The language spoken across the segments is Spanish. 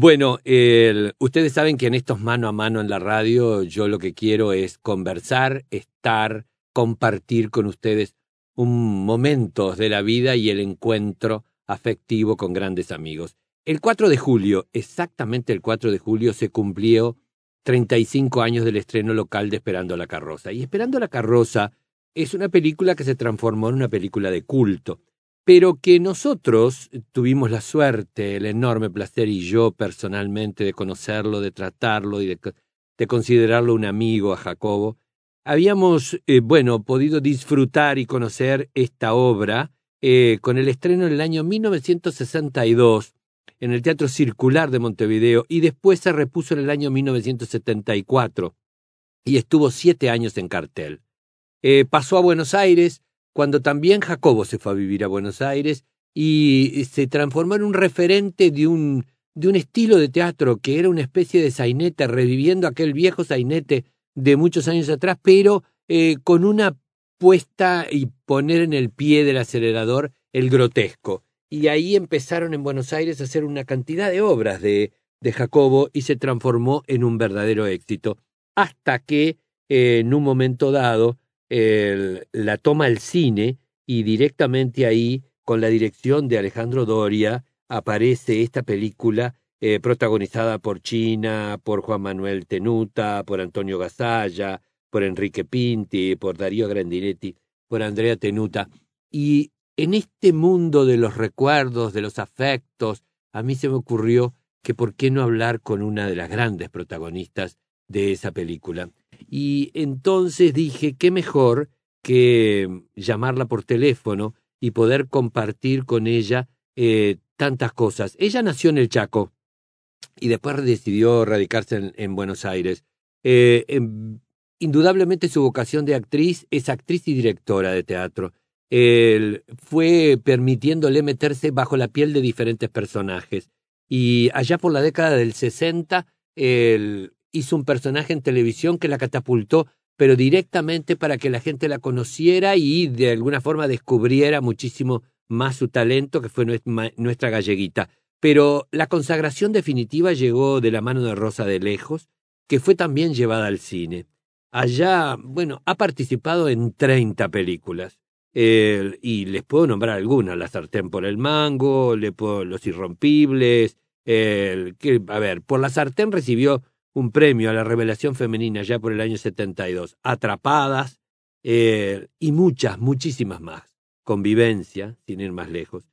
Bueno, el- ustedes saben que en estos mano a mano en la radio yo lo que quiero es conversar, estar, compartir con ustedes un momentos de la vida y el encuentro afectivo con grandes amigos. El 4 de julio, exactamente el 4 de julio, se cumplió 35 años del estreno local de Esperando la Carroza. Y Esperando la Carroza es una película que se transformó en una película de culto pero que nosotros tuvimos la suerte, el enorme placer y yo personalmente de conocerlo, de tratarlo y de, de considerarlo un amigo a Jacobo, habíamos, eh, bueno, podido disfrutar y conocer esta obra eh, con el estreno en el año 1962 en el Teatro Circular de Montevideo y después se repuso en el año 1974 y estuvo siete años en cartel. Eh, pasó a Buenos Aires, cuando también Jacobo se fue a vivir a Buenos Aires y se transformó en un referente de un, de un estilo de teatro que era una especie de sainete, reviviendo aquel viejo sainete de muchos años atrás, pero eh, con una puesta y poner en el pie del acelerador el grotesco. Y ahí empezaron en Buenos Aires a hacer una cantidad de obras de, de Jacobo y se transformó en un verdadero éxito, hasta que eh, en un momento dado la toma el cine y directamente ahí, con la dirección de Alejandro Doria, aparece esta película eh, protagonizada por China, por Juan Manuel Tenuta, por Antonio Gasalla, por Enrique Pinti, por Darío Grandinetti, por Andrea Tenuta. Y en este mundo de los recuerdos, de los afectos, a mí se me ocurrió que por qué no hablar con una de las grandes protagonistas de esa película. Y entonces dije, qué mejor que llamarla por teléfono y poder compartir con ella eh, tantas cosas. Ella nació en el Chaco y después decidió radicarse en, en Buenos Aires. Eh, en, indudablemente su vocación de actriz es actriz y directora de teatro. Eh, fue permitiéndole meterse bajo la piel de diferentes personajes. Y allá por la década del 60, el, hizo un personaje en televisión que la catapultó, pero directamente para que la gente la conociera y de alguna forma descubriera muchísimo más su talento, que fue nuestra galleguita. Pero la consagración definitiva llegó de la mano de Rosa de Lejos, que fue también llevada al cine. Allá, bueno, ha participado en 30 películas. Y les puedo nombrar algunas, La sartén por el mango, le Los irrompibles, el, que, a ver, por La sartén recibió un premio a la revelación femenina ya por el año 72, Atrapadas eh, y muchas, muchísimas más, Convivencia, sin ir más lejos.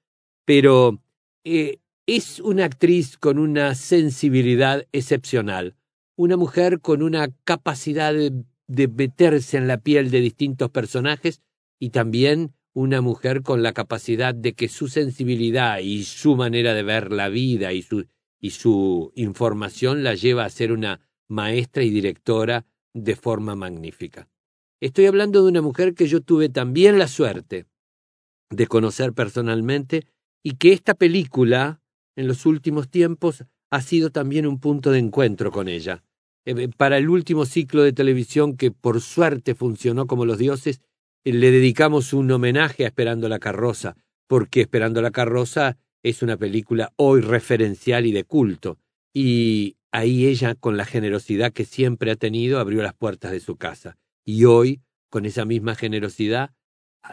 Pero eh, es una actriz con una sensibilidad excepcional, una mujer con una capacidad de, de meterse en la piel de distintos personajes y también una mujer con la capacidad de que su sensibilidad y su manera de ver la vida y su, y su información la lleva a ser una maestra y directora de forma magnífica. Estoy hablando de una mujer que yo tuve también la suerte de conocer personalmente y que esta película, en los últimos tiempos, ha sido también un punto de encuentro con ella. Para el último ciclo de televisión que por suerte funcionó como los dioses, le dedicamos un homenaje a Esperando la carroza, porque Esperando la carroza es una película hoy referencial y de culto. Y ahí ella, con la generosidad que siempre ha tenido, abrió las puertas de su casa. Y hoy, con esa misma generosidad,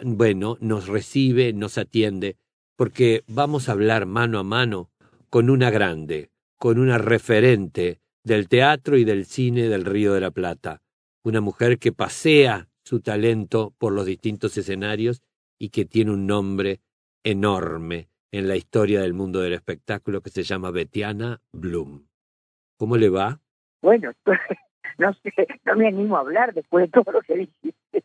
bueno, nos recibe, nos atiende, porque vamos a hablar mano a mano con una grande, con una referente del teatro y del cine del Río de la Plata, una mujer que pasea su talento por los distintos escenarios y que tiene un nombre enorme en la historia del mundo del espectáculo que se llama Betiana Bloom. ¿Cómo le va? Bueno, no sé, no me animo a hablar después de todo lo que dijiste.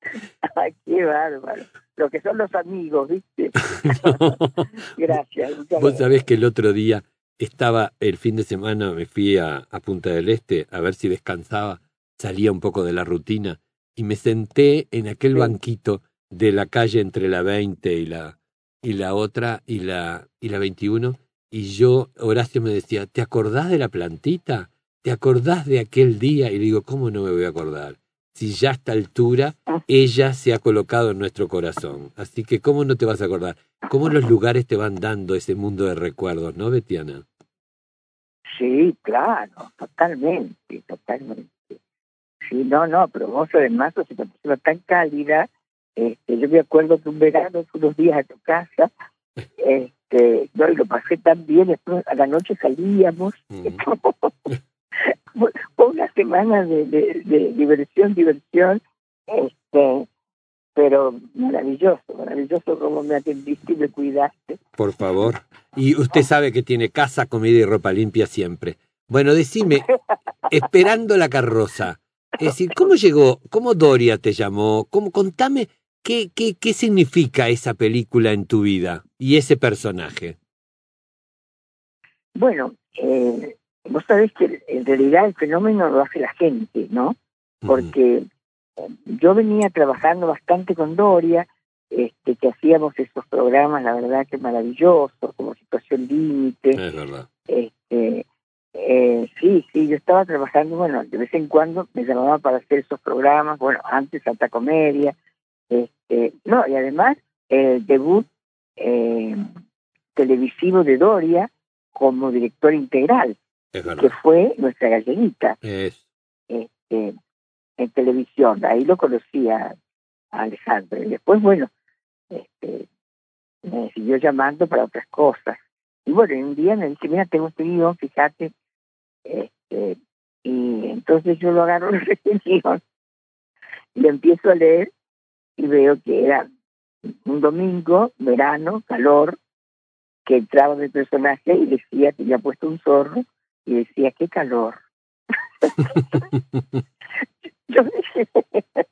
Ay, qué bárbaro. Lo que son los amigos, ¿viste? gracias. Vos sabés que el otro día estaba, el fin de semana me fui a, a Punta del Este a ver si descansaba, salía un poco de la rutina y me senté en aquel sí. banquito de la calle entre la 20 y la, y la otra y la, y la 21 y yo, Horacio me decía, ¿te acordás de la plantita? ¿Te acordás de aquel día? Y digo, ¿cómo no me voy a acordar? Si ya a esta altura ella se ha colocado en nuestro corazón. Así que, ¿cómo no te vas a acordar? ¿Cómo los lugares te van dando ese mundo de recuerdos, no, Betiana? Sí, claro, totalmente, totalmente. Sí, no, no, pero además sos una persona tan cálida. Este, yo me acuerdo que un verano, unos días a tu casa, este, lo pasé tan bien, después a la noche salíamos. Fue una semana de, de, diversión, diversión, este, pero maravilloso, maravilloso como me atendiste y me cuidaste. Por favor. Y usted sabe que tiene casa, comida y ropa limpia siempre. Bueno, decime, esperando la carroza, es decir, ¿cómo llegó? ¿Cómo Doria te llamó? ¿Cómo, contame qué, qué, qué significa esa película en tu vida y ese personaje. Bueno, eh, vos sabés que en realidad el fenómeno lo hace la gente, ¿no? Porque eh, yo venía trabajando bastante con Doria, este, que hacíamos esos programas, la verdad que maravillosos, como Situación Límite. Es verdad. Este, eh, sí, sí, yo estaba trabajando, bueno, de vez en cuando me llamaban para hacer esos programas, bueno, antes Santa Comedia, este, no, y además el debut eh, televisivo de Doria como director integral, que fue nuestra galleguita es. Este, en televisión. Ahí lo conocía a Alejandro. Y después, bueno, este, me siguió llamando para otras cosas. Y bueno, un día me dice, mira, tengo este guion, fíjate. Este, y entonces yo lo agarro en guion y lo empiezo a leer y veo que era un domingo, verano, calor, que entraba mi personaje y decía que había puesto un zorro y decía, qué calor. Yo dije,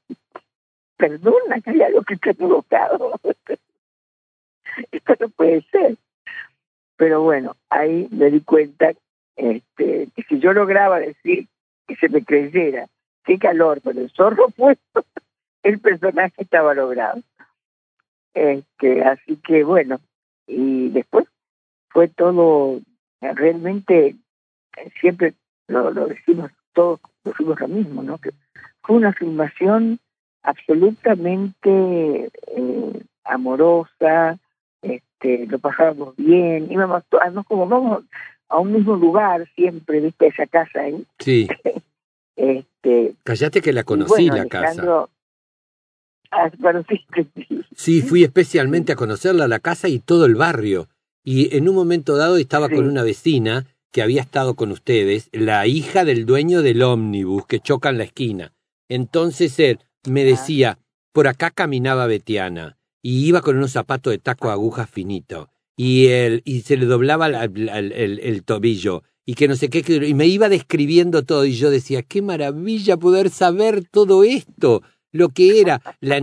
perdona que hay algo que está equivocado. Esto no puede ser. Pero bueno, ahí me di cuenta este, que si yo lograba decir que se me creyera, qué calor, con el zorro puesto, el personaje estaba logrado. Este, así que bueno, y después fue todo realmente siempre lo, decimos todos, lo decimos lo mismo, ¿no? Que fue una filmación absolutamente eh, amorosa, este, lo pasábamos bien, íbamos, además como vamos a un mismo lugar siempre, viste esa casa ahí. Sí. este, Callate que la conocí la casa. Ah, sí, fui especialmente a conocerla, la casa y todo el barrio. Y en un momento dado estaba con una vecina que había estado con ustedes, la hija del dueño del ómnibus que choca en la esquina. Entonces él me ah. decía, por acá caminaba Betiana y iba con unos zapatos de taco aguja finito y, él, y se le doblaba el, tobillo y que no sé qué, y me iba describiendo todo y yo decía, qué maravilla poder saber todo esto lo que era. La,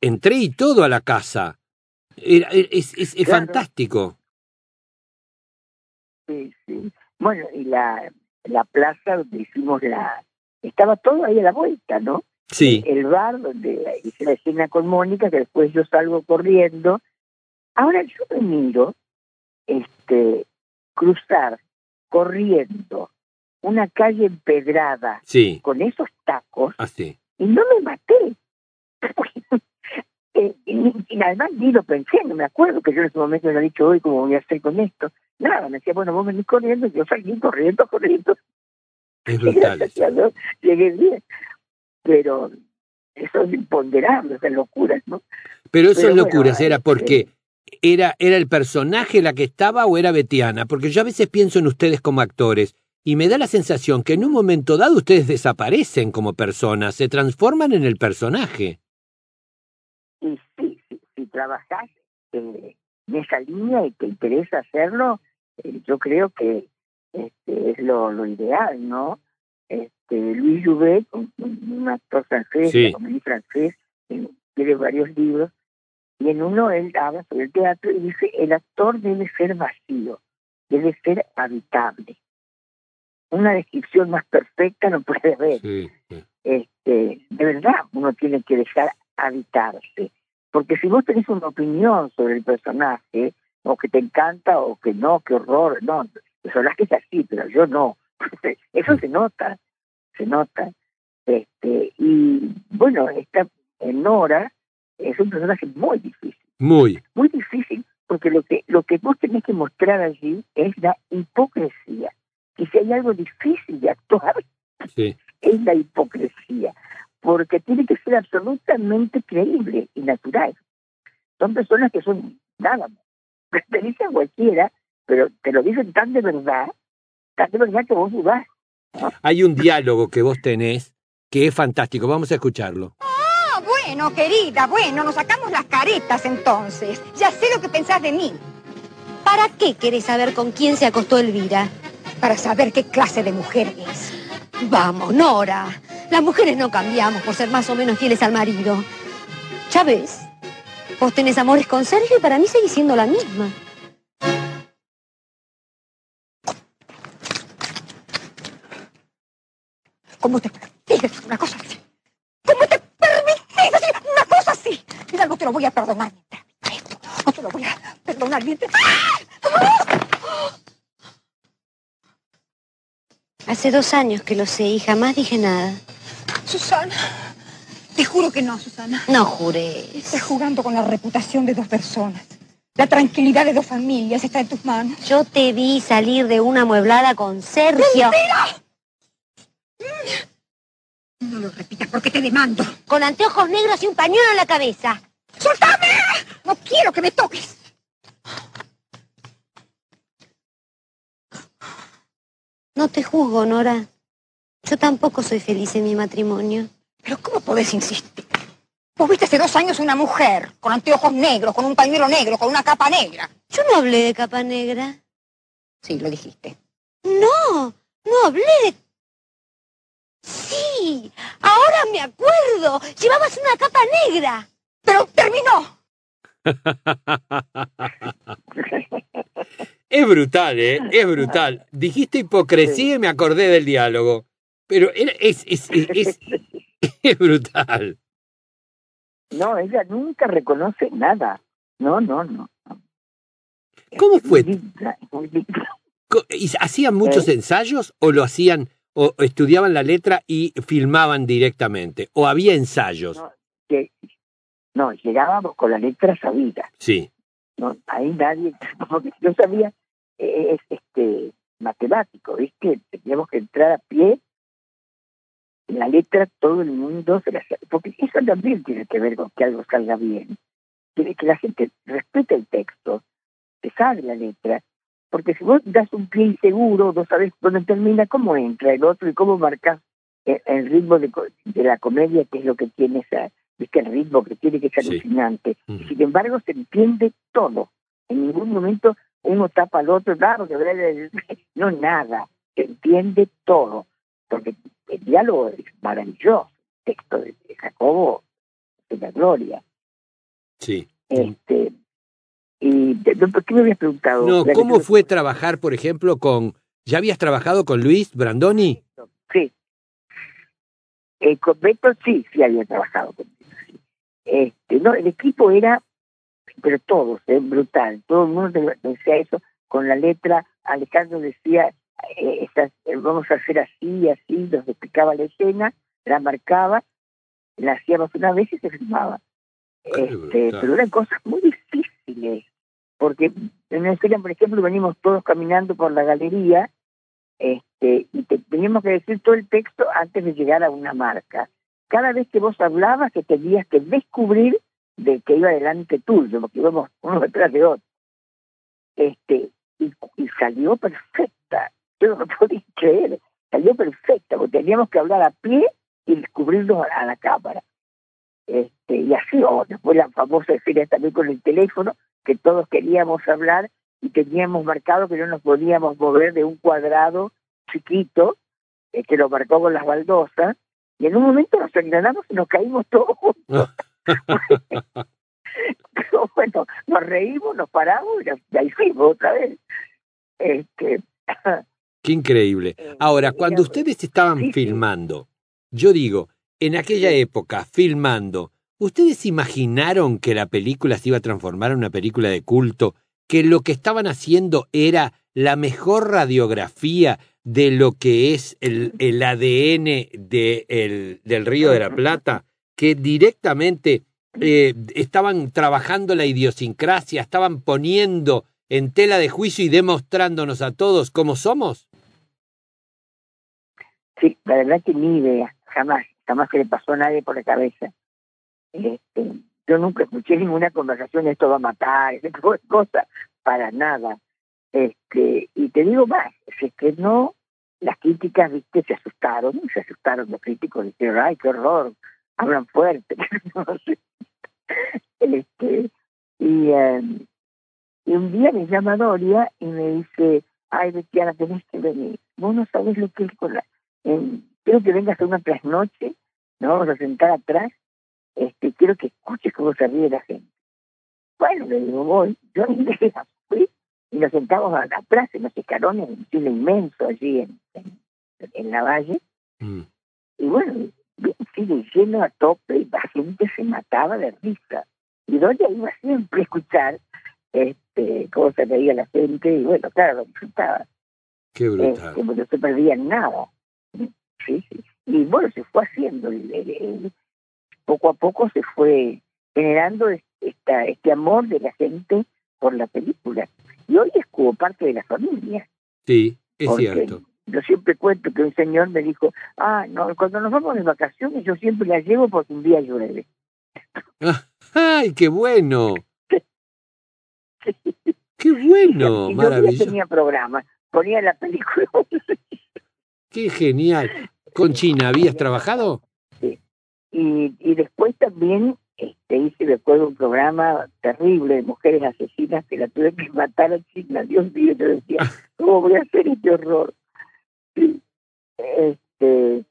entré y todo a la casa. Era, es es, fantástico. Sí, sí. Bueno, y la, la plaza donde hicimos la... Estaba todo ahí a la vuelta, ¿no? Sí. El bar donde hice la escena con Mónica, que después yo salgo corriendo. Ahora yo me miro este, cruzar corriendo una calle empedrada sí. con esos tacos. Así. Ah, y no me maté. Eh, y, además ni lo pensé, no me acuerdo que yo en ese momento le había dicho hoy cómo voy a hacer con esto. Nada, me decía, bueno, vos venís corriendo, y yo salí corriendo, corriendo. Es brutal. llegué bien. Pero eso es imponderable, esas locuras, ¿no? Pero esas locuras era porque era, era el personaje la que estaba o era Betiana, porque yo a veces pienso en ustedes como actores y me da la sensación que en un momento dado ustedes desaparecen como personas, se transforman en el personaje. Y sí, si trabajas eh, en esa línea y te interesa hacerlo, eh, yo creo que este, es lo, lo ideal, ¿no? Este, Luis Jouvet, un, actor francés, un francés, tiene varios libros, y en uno él habla sobre el teatro y dice, el actor debe ser vacío, debe ser habitable una descripción más perfecta no puede haber. Este, de verdad, uno tiene que dejar habitarse. Porque si vos tenés una opinión sobre el personaje, o que te encanta, o que no, qué horror, no, el personaje es así, pero yo no. Eso se nota, se nota. Este, y bueno, esta Nora es un personaje muy difícil. Muy. Muy difícil, porque lo que, lo que vos tenés que mostrar allí es la hipocresía que si hay algo difícil de actuar, Sí. es la hipocresía, porque tiene que ser absolutamente creíble y natural. Son personas que son nada más. Te dicen cualquiera, pero te lo dicen tan de verdad, tan de verdad que vos dudás. Hay un diálogo que vos tenés que es fantástico. Vamos a escucharlo. Ah, bueno, querida, bueno, nos sacamos las caretas entonces. Ya sé lo que pensás de mí. ¿Para qué querés saber con quién se acostó Elvira? Para saber qué clase de mujer es. Vamos, Nora. Las mujeres no cambiamos por ser más o menos fieles al marido. Ya ves, vos tenés amores con Sergio y para mí seguís siendo la misma. ¿Cómo te permites una cosa así? ¿Cómo te permites decir una cosa así? Mira, no te lo voy a perdonar mientras esto. No te lo voy a perdonar mientras... Hace dos años que lo sé y jamás dije nada. Susana, te juro que no, Susana. No juré. Estás jugando con la reputación de dos personas. La tranquilidad de dos familias está en tus manos. Yo te vi salir de una mueblada con Sergio. No lo repitas porque te demando. Con anteojos negros y un pañuelo en la cabeza. ¡Soltame! No quiero que me toques. No te juzgo, Nora. Yo tampoco soy feliz en mi matrimonio. Pero ¿cómo podés insistir? Vos viste hace dos años una mujer con anteojos negros, con un pañuelo negro, con una capa negra. Yo no hablé de capa negra. Sí, lo dijiste. No, no hablé de... Sí, ahora me acuerdo. Llevabas una capa negra. Pero terminó. Es brutal, ¿eh? Es brutal. Dijiste hipocresía y me acordé del diálogo. Pero era- es, es, es, es, es brutal. No, ella nunca reconoce nada. No, no, no. ¿Cómo fue? muy digna, es muy digna. Co- ¿y ¿Hacían muchos ¿Eh? ensayos o lo hacían o estudiaban la letra y filmaban directamente? ¿O había ensayos? No, que- no, llegábamos con la letra sabida. Sí. No, ahí nadie, porque yo sabía, eh, es este matemático, ¿viste? Teníamos que entrar a pie. La letra todo el mundo se la sabe, porque eso también tiene que ver con que algo salga bien. Tiene que la gente respete el texto, te sabe la letra, porque si vos das un pie inseguro, no sabes dónde termina, cómo entra el otro y cómo marcas el, el ritmo de, de la comedia, que es lo que tiene esa, viste, el ritmo que tiene que ser Sí. alucinante. Sin embargo, se entiende todo. En ningún momento uno tapa al otro, claro, que no nada. Se entiende todo. Porque el diálogo es maravilloso. El texto de de Jacobo de la gloria. Sí. Este, y ¿por qué me habías preguntado? No, ¿cómo fue trabajar, por ejemplo, con... ¿Ya habías trabajado con Luis Brandoni? Sí. Eh, con Beto sí, sí había trabajado con Beto, sí. Este, no, el equipo era, pero todos, eh, brutal. Todo el mundo decía eso con la letra. Alejandro decía, eh, eh, vamos a hacer así y así, nos explicaba la escena, la marcaba, la hacíamos una vez y se filmaba. Este, pero eran cosas muy difíciles, porque en la escena, por ejemplo, venimos todos caminando por la galería este, y te, teníamos que decir todo el texto antes de llegar a una marca. Cada vez que vos hablabas, que tenías que descubrir de que iba delante tuyo, porque íbamos uno detrás de otro. Este, y, salió perfecta. Yo no lo podía creer. Salió perfecta, porque teníamos que hablar a pie y descubrirnos a, la cámara. Este, y así, oh, después la famosa escena también con el teléfono, que todos queríamos hablar y teníamos marcado que no nos podíamos mover de un cuadrado chiquito, eh, que lo marcó con las baldosas, y en un momento nos engranamos y nos caímos todos juntos. Pero bueno, nos reímos, nos paramos y ahí fuimos otra vez. Este, Qué increíble. Eh, Ahora, cuando ustedes estaban filmando, yo digo, en aquella época, filmando, ¿ustedes imaginaron que la película se iba a transformar en una película de culto? ¿Que lo que estaban haciendo era la mejor radiografía de lo que es el, el ADN de el- del Río de la Plata? Que directamente eh, estaban trabajando la idiosincrasia, estaban poniendo en tela de juicio y demostrándonos a todos cómo somos. Sí, la verdad que ni idea, jamás, jamás se le pasó a nadie por la cabeza. Este, yo nunca escuché ninguna conversación, esto va a matar, ese tipo cosas, para nada. Este, y te digo más, es que no, las críticas, viste, se asustaron, se asustaron los críticos, dijeron, ay, qué horror, hablan fuerte. Este, y, em, y un día me llama Doria y me dice, ay, Betiana, tenés que venir. Vos no sabés lo que es con la... quiero que vengas a una trasnoche, nos vamos a sentar atrás, este, quiero que escuches cómo se ríe la gente. Bueno, le digo, voy. Yo ni fui y nos sentamos atrás en los escalones, un cine inmenso allí en, en, la valle. Mm. Y bueno, sigue lleno a tope y la gente se mataba de risa. Y Doria iba siempre a escuchar este, cómo se veía la gente y bueno, claro, lo disfrutaba. Qué brutal. Este, no se perdía nada. Sí, sí. Y bueno, se fue haciendo. Poco a poco se fue generando esta, este amor de la gente por la película. Y hoy es como parte de la familia. Sí, es cierto. Yo siempre cuento que un señor me dijo, ah, no, cuando nos vamos de vacaciones yo siempre la llevo porque un día llueve. ¡Ay, qué bueno! ¡Qué bueno! Maravilloso. tenía programa, ponía la película. ¡Qué genial! ¿Con China habías trabajado? Y, y después también este, hice después un programa terrible de mujeres asesinas que la tuve que matar a China. Dios mío, yo decía, ¿cómo voy a hacer este horror? Este,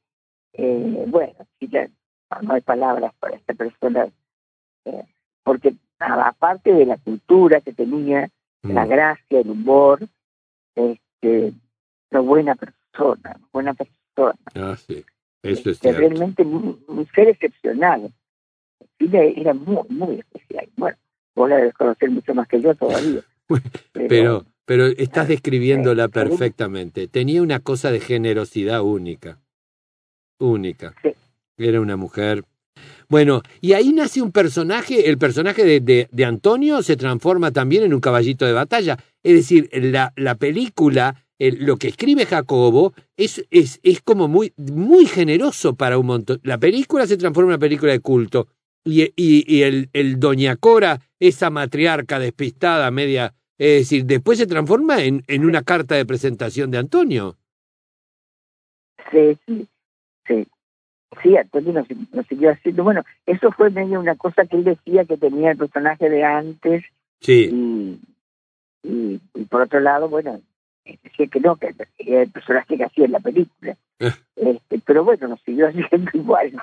eh, bueno, ya no hay palabras para esta persona, eh, porque aparte de la cultura que tenía, la mm. gracia, el humor, este, una buena persona, buena persona. Ah, sí, eso es este, Realmente un, ser excepcional. era muy, muy especial. Bueno, vos la debes conocer mucho más que yo todavía. pero, pero, estás describiéndola perfectamente. Tenía una cosa de generosidad única. Única. Era una mujer bueno, y ahí nace un personaje, el personaje de, de, Antonio se transforma también en un caballito de batalla. Es decir, la, la película, lo que escribe Jacobo, es, es, es como muy, muy generoso para un montón. La película se transforma en una película de culto. Y, y, y el, el Doña Cora, esa matriarca despistada, media. Es decir, después se transforma en, en una carta de presentación de Antonio. Sí, sí, sí sí, Antonio nos, siguió haciendo. Bueno, eso fue medio una cosa que él decía que tenía el personaje de antes. Sí. Y, y, por otro lado, bueno, decía que no, que era el personaje que hacía en la película. Eh. este, pero bueno, nos siguió haciendo igual.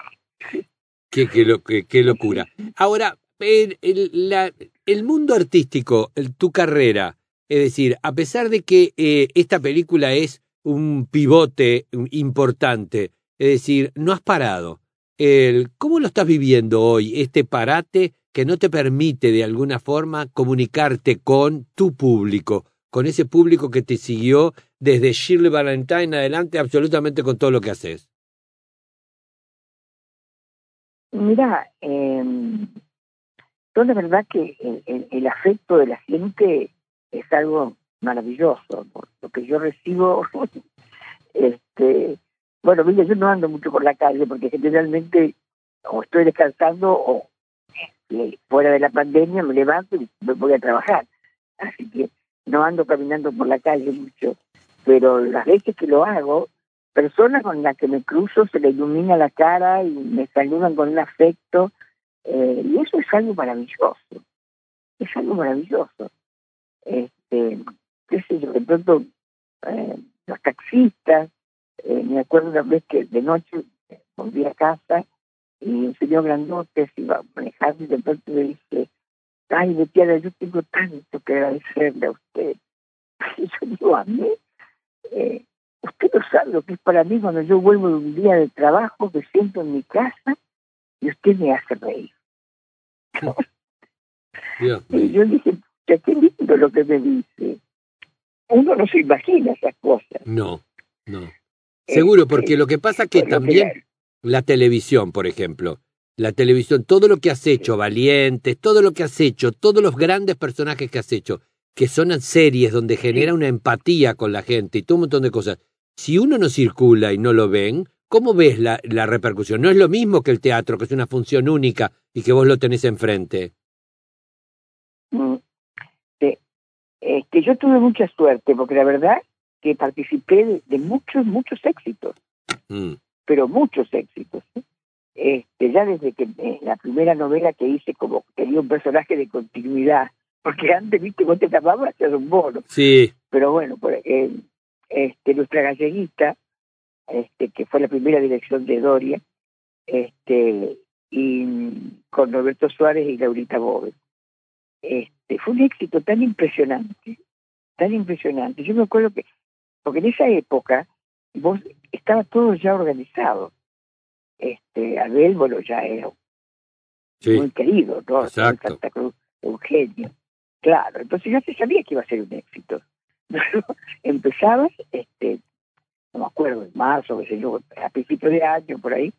Qué, qué, lo, qué, locura. Ahora, el, el, la, el mundo artístico, tu carrera, es decir, a pesar de que eh, esta película es un pivote importante, es decir, no has parado. El, ¿Cómo lo estás viviendo hoy, este parate que no te permite de alguna forma comunicarte con tu público, con ese público que te siguió desde Shirley Valentine adelante absolutamente con todo lo que haces? Mira, eh, yo la verdad que el, afecto de la gente es algo maravilloso. Lo que yo recibo, este, bueno, mira, yo no ando mucho por la calle porque generalmente o estoy descansando o eh, fuera de la pandemia me levanto y me voy a trabajar. Así que no ando caminando por la calle mucho. Pero las veces que lo hago, personas con las que me cruzo se le ilumina la cara y me saludan con un afecto. Eh, y eso es algo maravilloso. Es algo maravilloso. Este, qué sé yo, de pronto eh, los taxistas, eh, me acuerdo una vez que de noche eh, volví a casa y un señor grandote se iba manejando y de pronto me dice, ay, Betiana, yo tengo tanto que agradecerle a usted. Y yo digo, a mí, eh, usted no sabe lo que es para mí cuando yo vuelvo de un día de trabajo, me siento en mi casa y usted me hace reír. y yo dije, qué lindo lo que me dice. Uno no se imagina esas cosas. No, no. Seguro, porque lo que pasa que también la televisión, por ejemplo, la televisión, todo lo que has hecho, Valientes, todo lo que has hecho, todos los grandes personajes que has hecho, que son series donde genera una empatía con la gente y todo un montón de cosas, si uno no circula y no lo ven, ¿cómo ves la, la repercusión? No es lo mismo que el teatro, que es una función única y que vos lo tenés enfrente. Mm. Este, yo tuve mucha suerte, porque la verdad que participé de, de muchos, muchos éxitos, Mm, pero muchos éxitos. ¿sí? Este, ya desde que eh, la primera novela que hice, como tenía un personaje de continuidad, porque antes, viste, vos te tapabas hacías un bono. Sí, pero bueno, por, eh, este, nuestra galleguita, este, que fue la primera dirección de Doria, este, y con Roberto Suárez y Laurita Bove. Este, fue un éxito tan impresionante, tan impresionante. Yo me acuerdo que, porque en esa época vos estaba todo ya organizado. Este, Abel, bueno, ya era sí. muy querido, ¿no? Exacto. Santa Cruz, Eugenio. Claro, entonces ya se sabía que iba a ser un éxito. Empezabas, este, no me acuerdo, en marzo, qué sé yo, a principios de año, por ahí,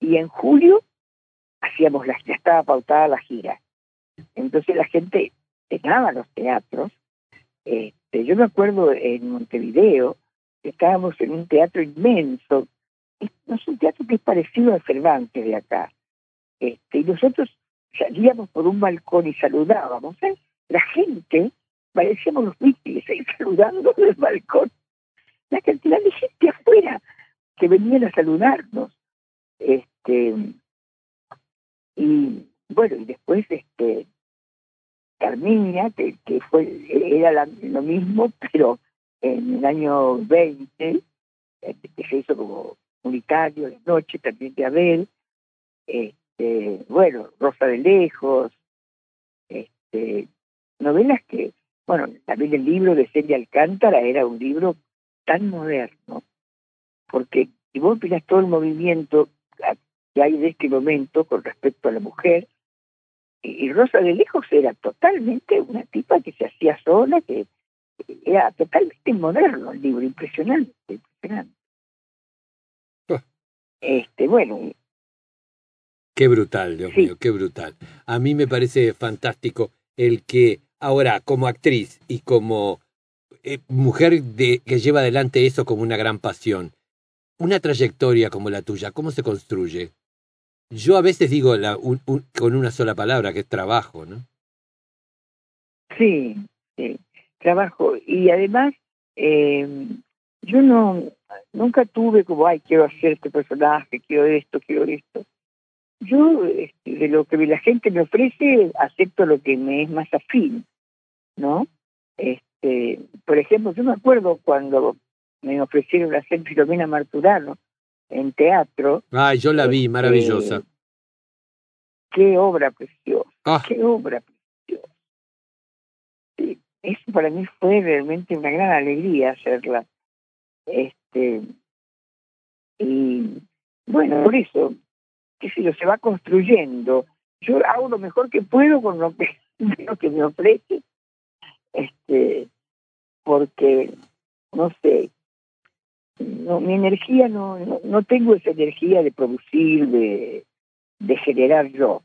y en julio hacíamos la, ya estaba pautada la gira. Entonces la gente llenaba los teatros. Este, yo me acuerdo en Montevideo, estábamos en un teatro inmenso, es, un teatro que es parecido al Cervantes de acá. Este, y nosotros salíamos por un balcón y saludábamos. ¿eh? La gente, parecíamos los Beatles ahí saludando del balcón. La cantidad de gente afuera que venían a saludarnos. Este, y bueno, y después este Carmiña, que, fue, era lo mismo, pero en el año 20, este, que se hizo como unitario de noche, también de Abel, este, bueno, Rosa de Lejos, este, novelas que, bueno, también el libro de Celia Alcántara era un libro tan moderno, porque si vos mirás todo el movimiento que hay de este momento con respecto a la mujer, y, Rosa de Lejos era totalmente una tipa que se hacía sola, que era totalmente moderno el libro, impresionante, impresionante. Este, bueno, Qué brutal, Dios Sí. mío, qué brutal. A mí me parece fantástico el que ahora, como actriz y como eh, mujer de, que lleva adelante eso como una gran pasión, una trayectoria como la tuya, ¿cómo se construye? Yo a veces digo la, un- un- con una sola palabra, que es trabajo, ¿no? Sí, sí, trabajo. Y además, eh, yo no, nunca tuve como, ay, quiero hacer este personaje, quiero esto, quiero esto. Yo, este, de lo que la gente me ofrece, acepto lo que me es más afín, ¿no? Este, por ejemplo, yo me acuerdo cuando me ofrecieron hacer Filomena Marturano en teatro. Ay, yo la vi, este, maravillosa. Qué obra preciosa Ah, qué obra preciosa. Sí, eso para mí fue realmente una gran alegría hacerla. Este, y bueno, por eso, qué sé yo, se va construyendo. Yo hago lo mejor que puedo con lo que, lo que me ofrece, este, porque, no sé, no, mi energía no, no, no tengo esa energía de producir, de, de generar yo.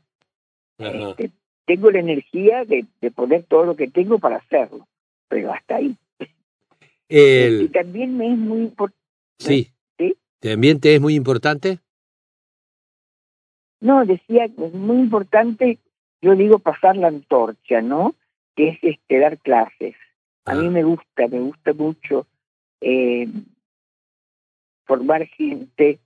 Este, tengo la energía de, de poner todo lo que tengo para hacerlo, pero hasta ahí. Y también me es muy importante. Sí. ¿Sí? ¿También te es muy importante? No, decía que es muy importante, yo digo pasar la antorcha, ¿no? Que es este, dar clases. A mí Ah, me gusta, me gusta mucho eh, formar gente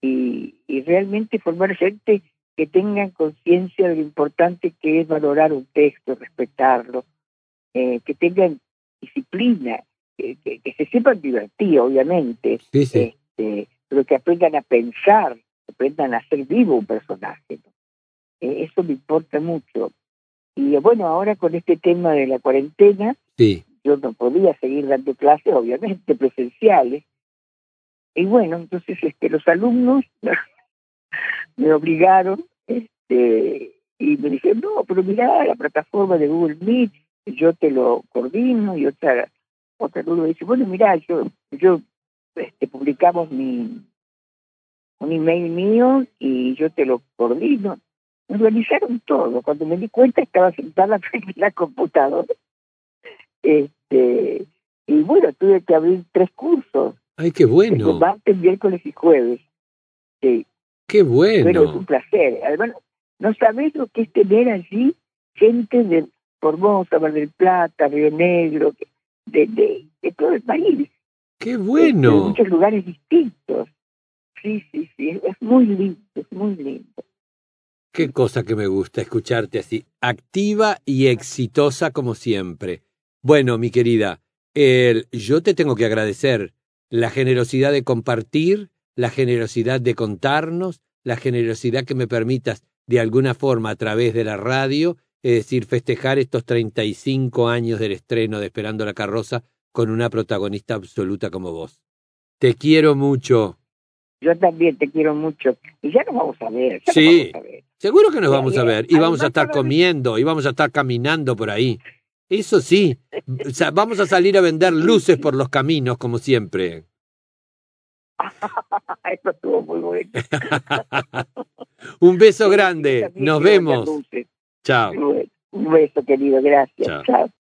y, y realmente formar gente que tengan conciencia de lo importante que es valorar un texto, respetarlo, eh, que tengan disciplina, que, que- que se sepan divertir, obviamente, sí, sí. este, pero que aprendan a pensar, aprendan a ser vivo un personaje. ¿no? Eh, eso me importa mucho. Y bueno, ahora con este tema de la cuarentena, Sí. yo no podía seguir dando clases, obviamente, presenciales. Y bueno, entonces este, los alumnos me obligaron este, y me dijeron, no, pero mirá la plataforma de Google Meet, yo te lo coordino y otra otra me dice, bueno, mirá, yo, yo este, publicamos mi un email mío y yo te lo coordino. Me organizaron todo. Cuando me di cuenta estaba sentada frente a la computadora. Este, y bueno, tuve que abrir tres cursos Ay, qué bueno. Martes, miércoles y jueves. Sí. Qué Pero es bueno. un placer. Además, no sabés lo que es tener allí gente de Formosa, Mar del Plata, Río Negro, de, de, de todo el país. Qué de bueno. muchos lugares distintos. Sí, sí, sí. Es, es muy lindo, es muy lindo. Qué cosa que me gusta escucharte así, activa y exitosa como siempre. Bueno, mi querida, el- yo te tengo que agradecer la generosidad de compartir, la generosidad de contarnos, la generosidad que me permitas de alguna forma a través de la radio, es decir, festejar estos 35 años del estreno de Esperando la Carroza con una protagonista absoluta como vos. Te quiero mucho. Yo también te quiero mucho. Y ya nos vamos a ver. ya nos Sí. vamos a ver. Seguro que nos vamos a ver y vamos a estar comiendo y vamos a estar caminando por ahí. Eso sí, o sea, vamos a salir a vender luces por los caminos como siempre. Eso estuvo muy bueno. Un beso grande. Nos vemos. Chao. Un beso, querido. Gracias. Chao. Chao.